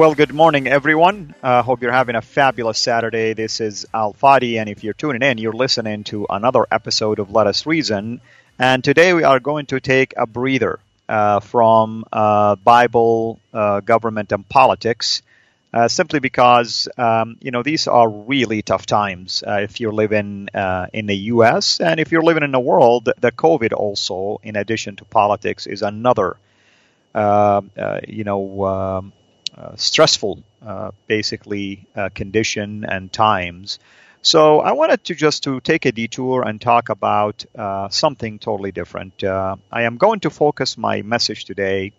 Well, good morning, everyone. Uh, hope you're having a fabulous Saturday. This is Al Fadi, and if you're tuning in, you're listening to another episode of Let Us Reason. And today we are going to take a breather uh, from uh, Bible, uh, government, and politics, uh, simply because um, you know these are really tough times. Uh, if you're living in the U.S. and if you're living in the world, the COVID also, in addition to politics, is another you know. Um, stressful, uh, basically, uh, condition and times. So I wanted to just to take a detour and talk about something totally different. I am going to focus my message today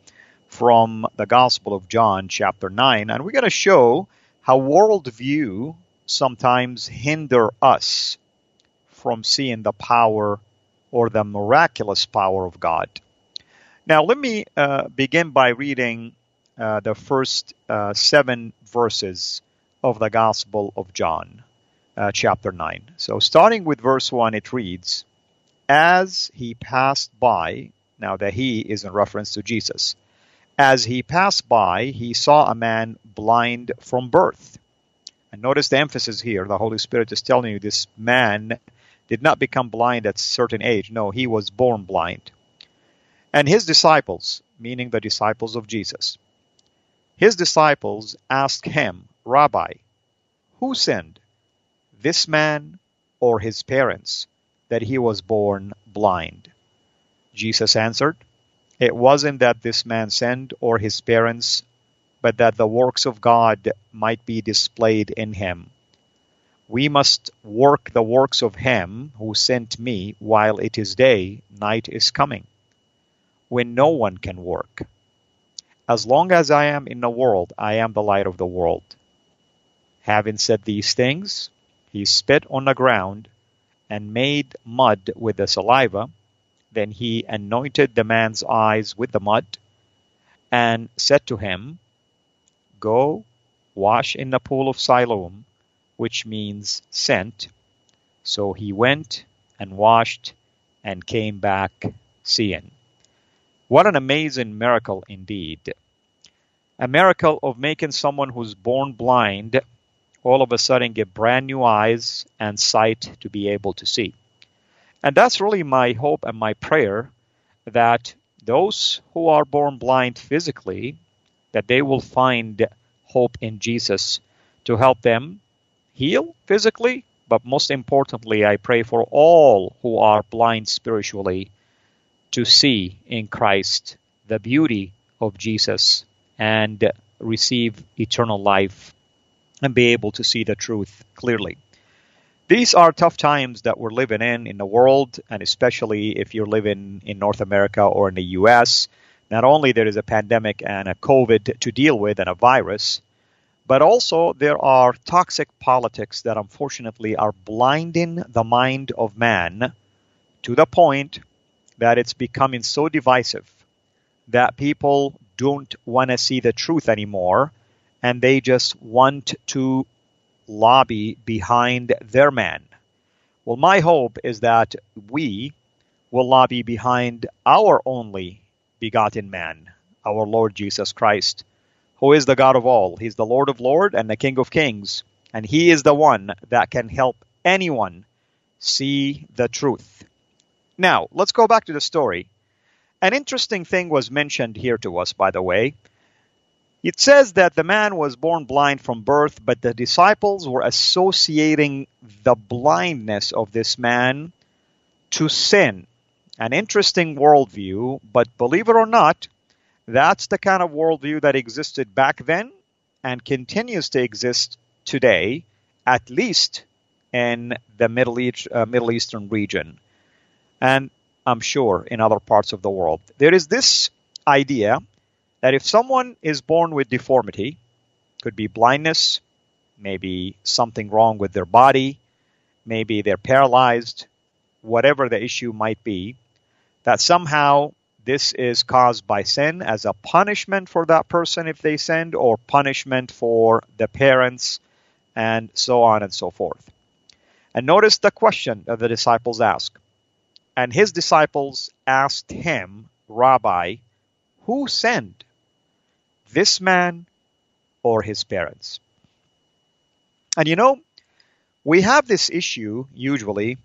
from the Gospel of John, chapter 9, and we're going to show how worldview sometimes hinder us from seeing the power or the miraculous power of God. Now, let me uh, begin by reading uh, the first uh, seven verses of the Gospel of John, uh, chapter 9. So, starting with verse 1, it reads, As he passed by, now the he is in reference to Jesus, as he passed by, he saw a man blind from birth. And notice the emphasis here. The Holy Spirit is telling you this man did not become blind at a certain age. No, he was born blind. And his disciples, meaning the disciples of Jesus, his disciples asked him, Rabbi, who sinned, this man or his parents, that he was born blind? Jesus answered, It wasn't that this man sinned or his parents, but that the works of God might be displayed in him. We must work the works of him who sent me while it is day, night is coming, when no one can work. As long as I am in the world, I am the light of the world. Having said these things, he spit on the ground and made mud with the saliva. Then he anointed the man's eyes with the mud and said to him, Go wash in the pool of Siloam, which means sent. So he went and washed and came back seeing. What an amazing miracle indeed. A miracle of making someone who's born blind all of a sudden get brand new eyes and sight to be able to see. And that's really my hope and my prayer that those who are born blind physically that they will find hope in Jesus to help them heal physically, but most importantly, I pray for all who are blind spiritually to see in Christ the beauty of Jesus and receive eternal life and be able to see the truth clearly. These are tough times that we're living in in the world, and especially if you're living in North America or in the US. Not only there is a pandemic and a COVID to deal with and a virus, but also there are toxic politics that unfortunately are blinding the mind of man to the point that it's becoming so divisive that people don't want to see the truth anymore and they just want to lobby behind their man. Well, my hope is that we will lobby behind our only begotten man, our Lord Jesus Christ, who is the God of all. He's the Lord of lords and the King of kings, and he is the one that can help anyone see the truth. Now, let's go back to the story. An interesting thing was mentioned here to us, by the way. It says that the man was born blind from birth, but the disciples were associating the blindness of this man to sin. An interesting worldview, but believe it or not, that's the kind of worldview that existed back then and continues to exist today, at least in the Middle, East, uh, Middle Eastern region. And I'm sure in other parts of the world. There is this idea that if someone is born with deformity, could be blindness, maybe something wrong with their body, maybe they're paralyzed, whatever the issue might be, that somehow this is caused by sin as a punishment for that person if they sinned, or punishment for the parents, and so on and so forth. And notice the question that the disciples ask. And his disciples asked him, Rabbi, who sent? this man or his parents? And you know, we have this issue usually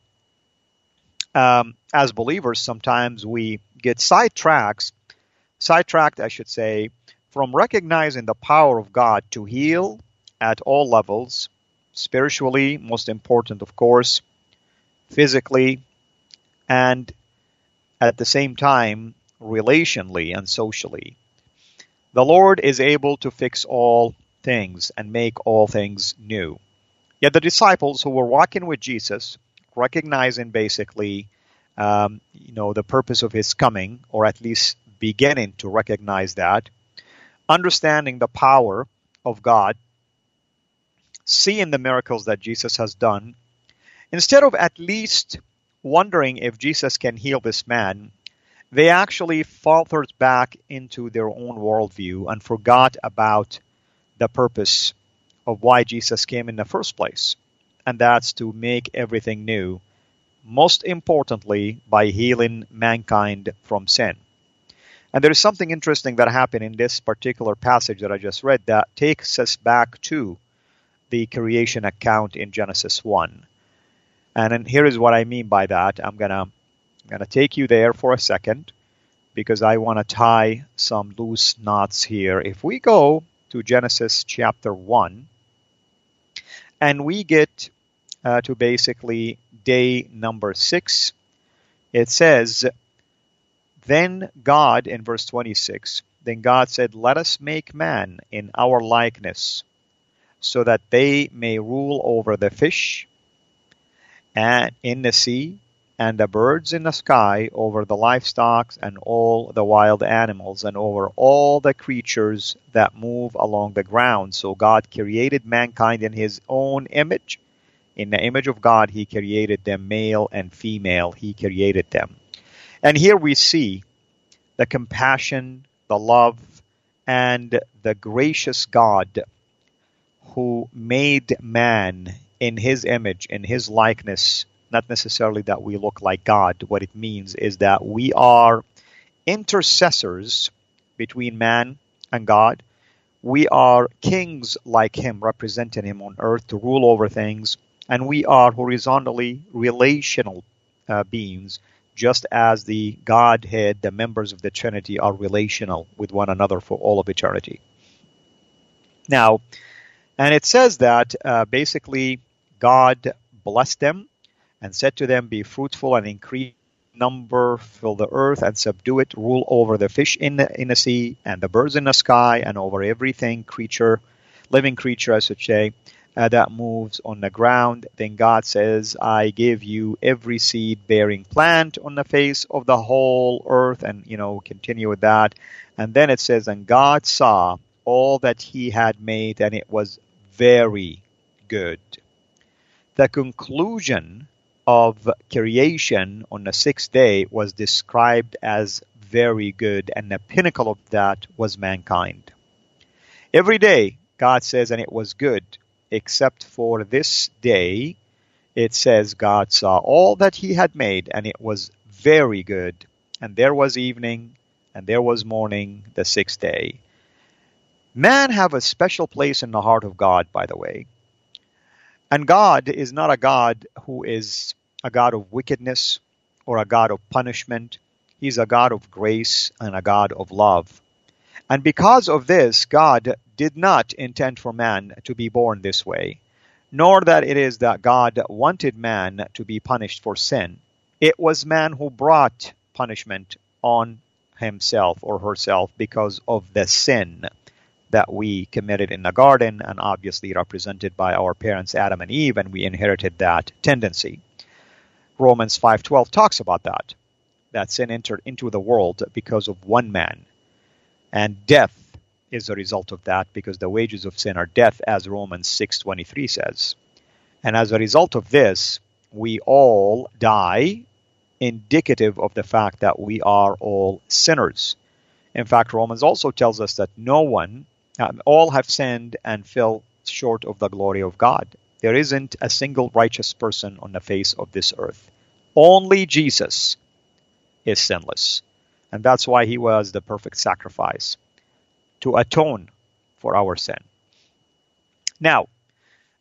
um, as believers. Sometimes we get sidetracked, sidetracked, I should say, from recognizing the power of God to heal at all levels, spiritually, most important, of course, physically, and at the same time, relationally and socially. The Lord is able to fix all things and make all things new. Yet the disciples who were walking with Jesus, recognizing basically, um, you know, the purpose of his coming, or at least beginning to recognize that, understanding the power of God, seeing the miracles that Jesus has done, instead of at least wondering if Jesus can heal this man, they actually faltered back into their own worldview and forgot about the purpose of why Jesus came in the first place. And that's to make everything new, most importantly, by healing mankind from sin. And there is something interesting that happened in this particular passage that I just read that takes us back to the creation account in Genesis 1. And here is what I mean by that. I'm to I'm to take you there for a second because I want to tie some loose knots here. If we go to Genesis chapter 1 and we get uh, to basically day number 6, it says, Then God, in verse 26, then God said, Let us make man in our likeness, so that they may rule over the fish and in the sea and the birds in the sky, over the livestock and all the wild animals, and over all the creatures that move along the ground. So God created mankind in his own image. In the image of God, he created them, male and female, he created them. And here we see the compassion, the love, and the gracious God who made man in his image, in his likeness, not necessarily that we look like God. What it means is that we are intercessors between man and God. We are kings like Him, representing Him on earth to rule over things. And we are horizontally relational uh, beings, just as the Godhead, the members of the Trinity, are relational with one another for all of eternity. Now, and it says that uh, basically God blessed them and said to them, Be fruitful and increase number, fill the earth and subdue it, rule over the fish in the, in the sea and the birds in the sky and over everything creature, living creature, I should say, uh, that moves on the ground. Then God says, I give you every seed bearing plant on the face of the whole earth, and you know, continue with that. And then it says, And God saw all that he had made, and it was very good. The conclusion of creation on the sixth day was described as very good, and the pinnacle of that was mankind. Every day, God says, and it was good, except for this day, it says, God saw all that he had made, and it was very good. And there was evening, and there was morning, the sixth day. Man have a special place in the heart of God, by the way. And God is not a God who is a God of wickedness or a God of punishment. He's a God of grace and a God of love. And because of this, God did not intend for man to be born this way, nor that it is that God wanted man to be punished for sin. It was man who brought punishment on himself or herself because of the sin that we committed in the garden and obviously represented by our parents Adam and Eve and we inherited that tendency. Romans 5:12 talks about that. That sin entered into the world because of one man. And death is a result of that because the wages of sin are death as Romans 6:23 says. And as a result of this, we all die indicative of the fact that we are all sinners. In fact, Romans also tells us that no one all have sinned and fell short of the glory of God. There isn't a single righteous person on the face of this earth. Only Jesus is sinless. And that's why he was the perfect sacrifice to atone for our sin. Now,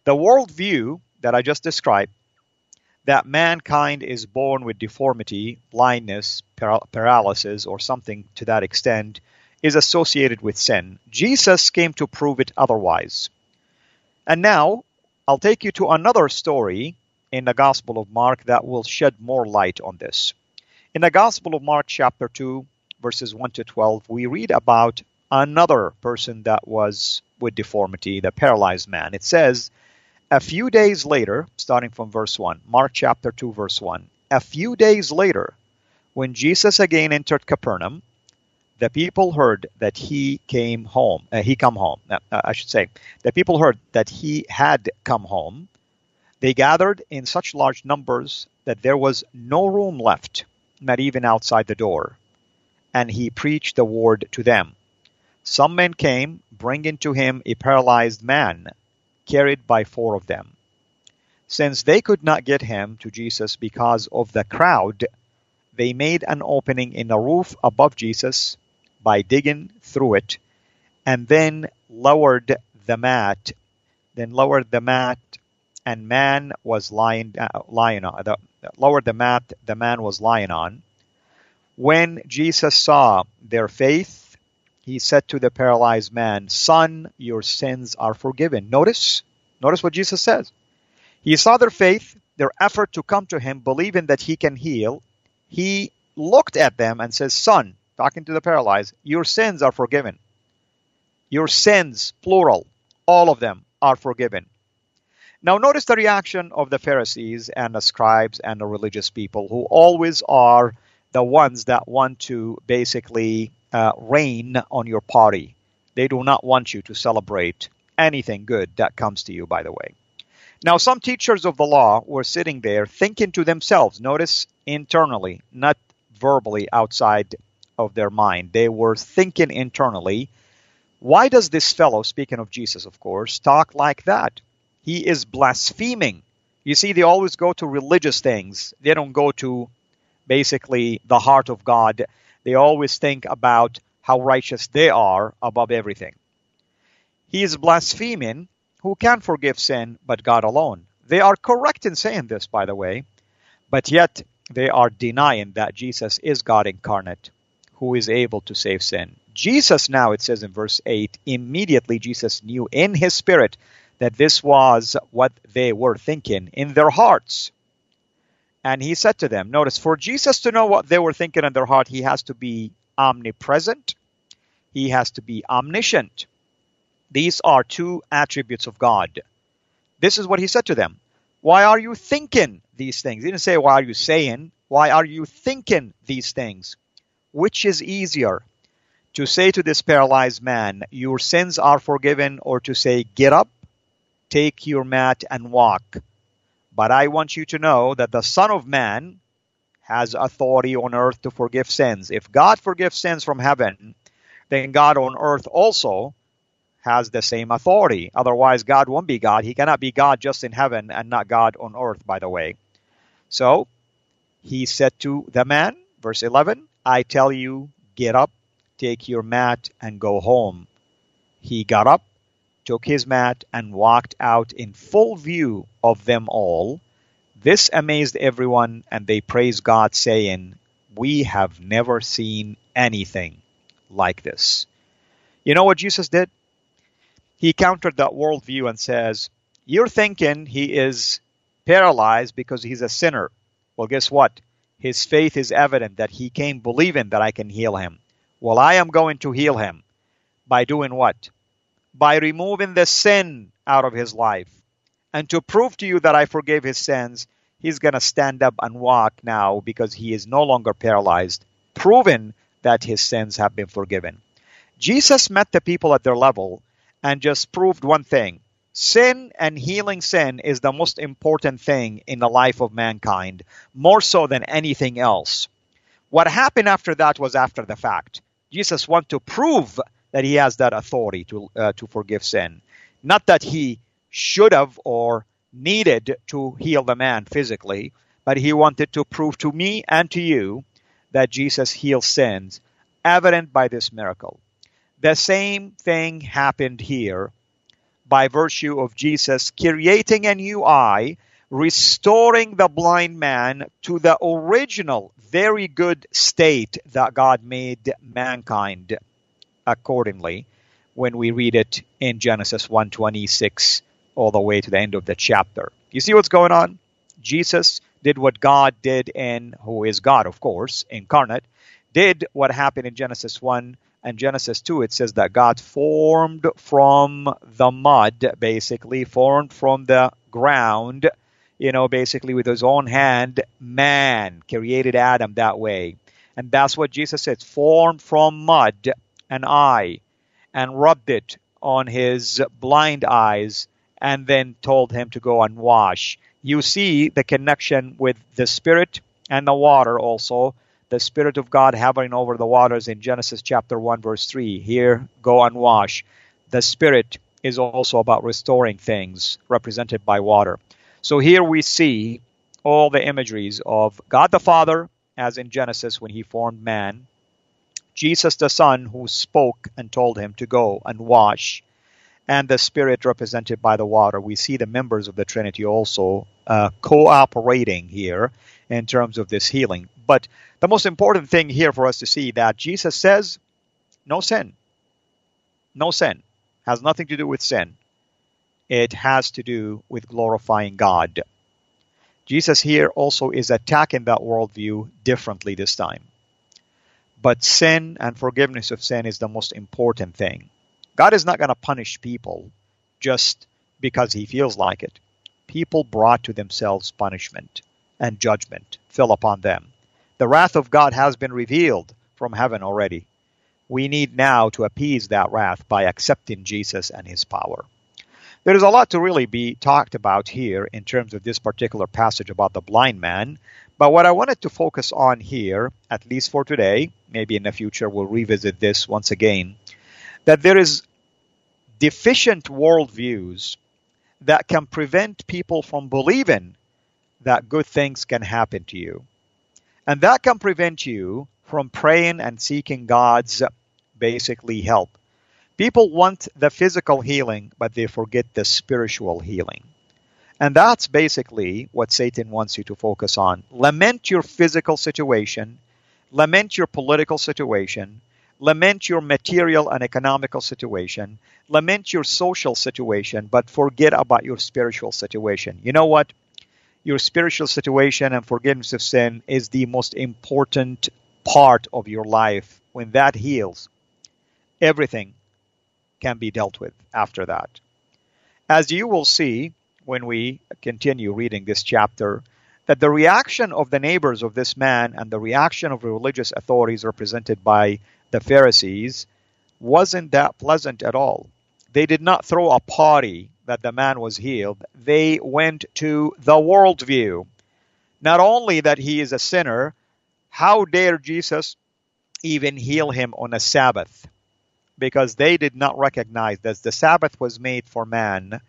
the worldview that I just described that mankind is born with deformity, blindness, paralysis, or something to that extent is associated with sin. Jesus came to prove it otherwise. And now I'll take you to another story in the Gospel of Mark that will shed more light on this. In the Gospel of Mark, chapter 2, verses 1 to 12, we read about another person that was with deformity, the paralyzed man. It says, A few days later, starting from verse 1, Mark chapter 2, verse 1, a few days later, when Jesus again entered Capernaum, the people heard that he came home. Uh, he come home. Uh, I should say, the people heard that he had come home. They gathered in such large numbers that there was no room left, not even outside the door. And he preached the word to them. Some men came, bringing to him a paralyzed man, carried by four of them. Since they could not get him to Jesus because of the crowd, they made an opening in the roof above Jesus by digging through it and then lowered the mat then lowered the mat and man was lying uh, lying on the, lowered the mat the man was lying on. When jesus saw their faith he said to the paralyzed man son your sins are forgiven. Notice notice what jesus says. He saw their faith their effort to come to him believing that he can heal. He looked at them and says son talking to the paralyzed, your sins are forgiven. Your sins, plural, all of them are forgiven. Now, notice the reaction of the Pharisees and the scribes and the religious people who always are the ones that want to basically uh, rain on your party. They do not want you to celebrate anything good that comes to you, by the way. Now, some teachers of the law were sitting there thinking to themselves, notice internally, not verbally outside of their mind. They were thinking internally, why does this fellow, speaking of Jesus, of course, talk like that? He is blaspheming. You see, they always go to religious things, they don't go to basically the heart of God. They always think about how righteous they are above everything. He is blaspheming who can forgive sin but God alone. They are correct in saying this, by the way, but yet they are denying that Jesus is God incarnate who is able to save sin. Jesus, now it says in verse 8, immediately Jesus knew in his spirit that this was what they were thinking in their hearts. And he said to them, notice, for Jesus to know what they were thinking in their heart, he has to be omnipresent, he has to be omniscient. These are two attributes of God. This is what he said to them. Why are you thinking these things? He didn't say, Why are you saying? Why are you thinking these things? Which is easier? To say to this paralyzed man, Your sins are forgiven, or to say, Get up, take your mat, and walk. But I want you to know that the Son of Man has authority on earth to forgive sins. If God forgives sins from heaven, then God on earth also has the same authority. Otherwise, God won't be God. He cannot be God just in heaven and not God on earth, by the way. So, he said to the man, verse 11, I tell you, get up, take your mat, and go home. He got up, took his mat, and walked out in full view of them all. This amazed everyone, and they praised God, saying, we have never seen anything like this. You know what Jesus did? He countered that worldview and says, You're thinking he is paralyzed because he's a sinner. Well, guess what? His faith is evident that he came believing that I can heal him. Well, I am going to heal him by doing what? By removing the sin out of his life. And to prove to you that I forgave his sins, he's going to stand up and walk now because he is no longer paralyzed, proving that his sins have been forgiven. Jesus met the people at their level and just proved one thing sin and healing sin is the most important thing in the life of mankind, more so than anything else. What happened after that was after the fact. Jesus wanted to prove that he has that authority to, uh, to forgive sin. Not that he should have or needed to heal the man physically, but he wanted to prove to me and to you that Jesus heals sins, evident by this miracle. The same thing happened here by virtue of Jesus creating a new eye, restoring the blind man to the original very good state that God made mankind accordingly when we read it in Genesis 126 all the way to the end of the chapter. You see what's going on? Jesus did what God did in, who is God, of course, incarnate, did what happened in Genesis 1 and Genesis 2. It says that God formed from the mud, basically, formed from the ground, you know, basically with his own hand, man, created Adam that way. And that's what Jesus says formed from mud an eye and rubbed it on his blind eyes and then told him to go and wash. You see the connection with the Spirit and the water also. The Spirit of God hovering over the waters in Genesis chapter 1, verse 3. Here, go and wash. The Spirit is also about restoring things, represented by water. So here we see all the imageries of God the Father, as in Genesis when he formed man, Jesus the Son, who spoke and told him to go and wash, and the Spirit represented by the water. We see the members of the Trinity also uh, cooperating here in terms of this healing. But the most important thing here for us to see that Jesus says, no sin. No sin. Has nothing to do with sin. It has to do with glorifying God. Jesus here also is attacking that worldview differently this time. But sin and forgiveness of sin is the most important thing. God is not going to punish people just because he feels like it. People brought to themselves punishment and judgment fell upon them. The wrath of God has been revealed from heaven already. We need now to appease that wrath by accepting Jesus and his power. There is a lot to really be talked about here in terms of this particular passage about the blind man, but what I wanted to focus on here, at least for today, maybe in the future we'll revisit this once again, that there is deficient worldviews that can prevent people from believing that good things can happen to you. And that can prevent you from praying and seeking God's basically help. People want the physical healing, but they forget the spiritual healing. And that's basically what Satan wants you to focus on. Lament your physical situation, lament your political situation, lament your material and economical situation, lament your social situation, but forget about your spiritual situation. You know what? Your spiritual situation and forgiveness of sin is the most important part of your life. When that heals, everything can be dealt with after that. As you will see, when we continue reading this chapter that the reaction of the neighbors of this man and the reaction of the religious authorities represented by the Pharisees wasn't that pleasant at all. They did not throw a party that the man was healed, they went to the worldview. Not only that he is a sinner, how dare Jesus even heal him on a Sabbath? Because they did not recognize that the Sabbath was made for man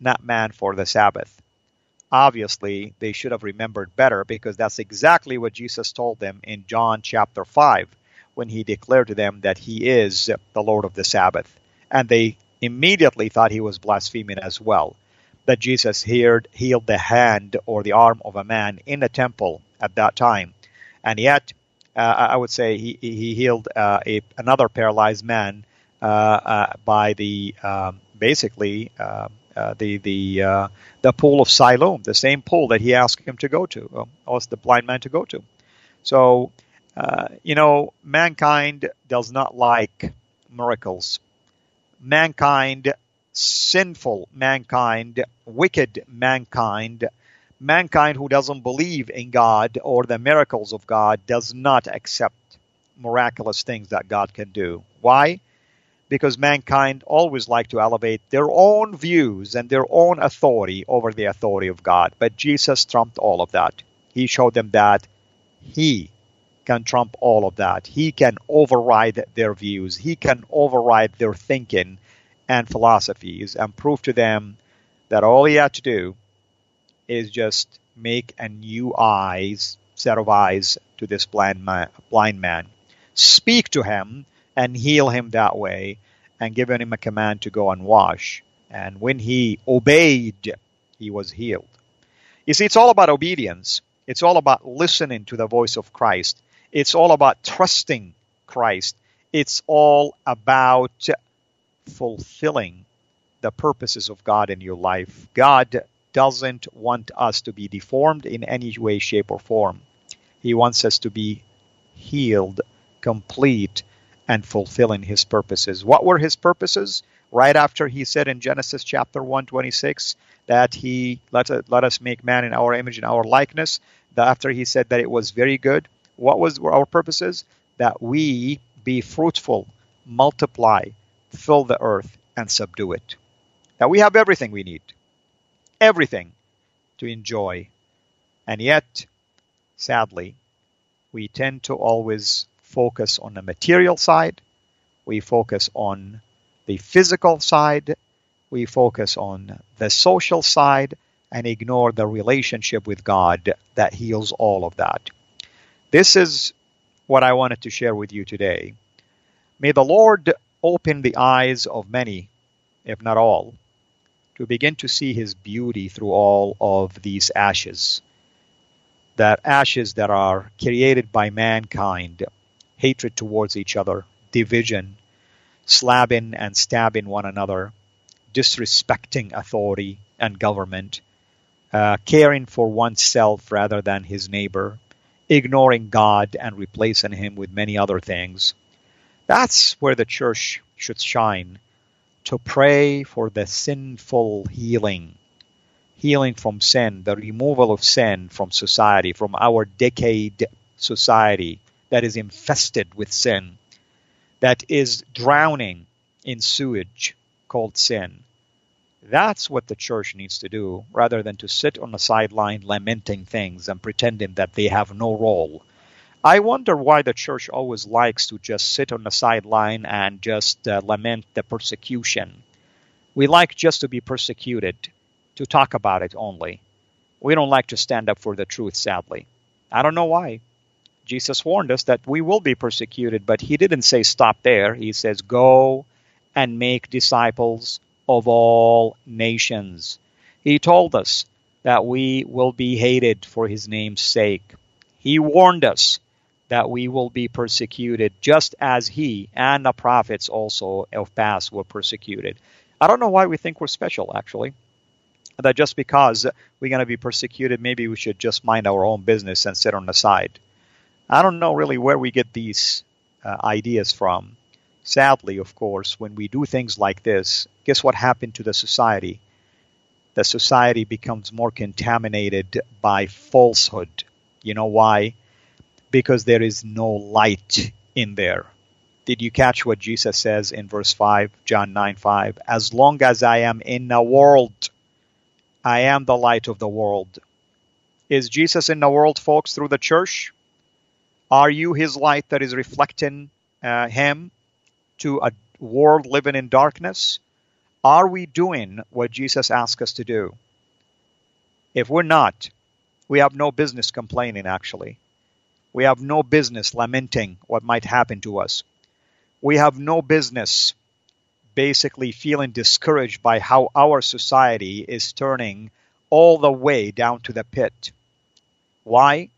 not man for the Sabbath. Obviously, they should have remembered better because that's exactly what Jesus told them in John chapter 5 when he declared to them that he is the Lord of the Sabbath. And they immediately thought he was blaspheming as well. That Jesus healed, healed the hand or the arm of a man in the temple at that time. And yet, uh, I would say he, he healed uh, a, another paralyzed man uh, uh by the um, basically uh, uh, the the the pool of Siloam, the same pool that he asked him to go to, um, or the blind man to go to. So, you know, mankind does not like miracles. Mankind, sinful mankind, wicked mankind mankind who doesn't believe in God or the miracles of God does not accept miraculous things that God can do. Why? Because mankind always like to elevate their own views and their own authority over the authority of God. But Jesus trumped all of that. He showed them that he can trump all of that. He can override their views. He can override their thinking and philosophies and prove to them that all he had to do is just make a new eyes set of eyes to this blind man, blind man. Speak to him and heal him that way, and give him a command to go and wash. And when he obeyed, he was healed. You see, it's all about obedience. It's all about listening to the voice of Christ. It's all about trusting Christ. It's all about fulfilling the purposes of God in your life. God doesn't want us to be deformed in any way, shape, or form. He wants us to be healed, complete, and fulfilling his purposes. What were his purposes? Right after he said in Genesis chapter 126 that he let, let us make man in our image and our likeness, after he said that it was very good, what was our purposes? That we be fruitful, multiply, fill the earth, and subdue it. That we have everything we need everything to enjoy. And yet, sadly, we tend to always focus on the material side, we focus on the physical side, we focus on the social side, and ignore the relationship with God that heals all of that. This is what I wanted to share with you today. May the Lord open the eyes of many, if not all, to begin to see his beauty through all of these ashes. That ashes that are created by mankind, hatred towards each other, division, slabbing and stabbing one another, disrespecting authority and government, uh, caring for oneself rather than his neighbor, ignoring God and replacing him with many other things. That's where the church should shine to pray for the sinful healing, healing from sin, the removal of sin from society, from our decayed society that is infested with sin, that is drowning in sewage called sin. That's what the church needs to do rather than to sit on the sideline lamenting things and pretending that they have no role I wonder why the church always likes to just sit on the sideline and just uh, lament the persecution. We like just to be persecuted, to talk about it only. We don't like to stand up for the truth, sadly. I don't know why. Jesus warned us that we will be persecuted, but he didn't say stop there. He says, go and make disciples of all nations. He told us that we will be hated for his name's sake. He warned us that we will be persecuted just as he and the prophets also of past were persecuted. I don't know why we think we're special, actually. That just because we're going to be persecuted, maybe we should just mind our own business and sit on the side. I don't know really where we get these uh, ideas from. Sadly, of course, when we do things like this, guess what happened to the society? The society becomes more contaminated by falsehood. You know why? because there is no light in there. Did you catch what Jesus says in verse 5, John 9 5? As long as I am in the world, I am the light of the world. Is Jesus in the world, folks, through the church? Are you his light that is reflecting uh, him to a world living in darkness? Are we doing what Jesus asked us to do? If we're not, we have no business complaining, actually. We have no business lamenting what might happen to us. We have no business basically feeling discouraged by how our society is turning all the way down to the pit. Why?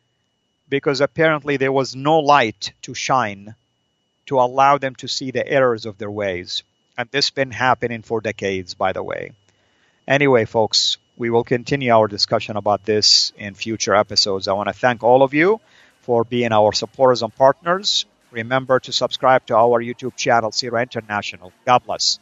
because apparently there was no light to shine to allow them to see the errors of their ways. And this has been happening for decades, by the way. Anyway, folks, we will continue our discussion about this in future episodes. I want to thank all of you for being our supporters and partners. Remember to subscribe to our YouTube channel, CIRA International. God bless.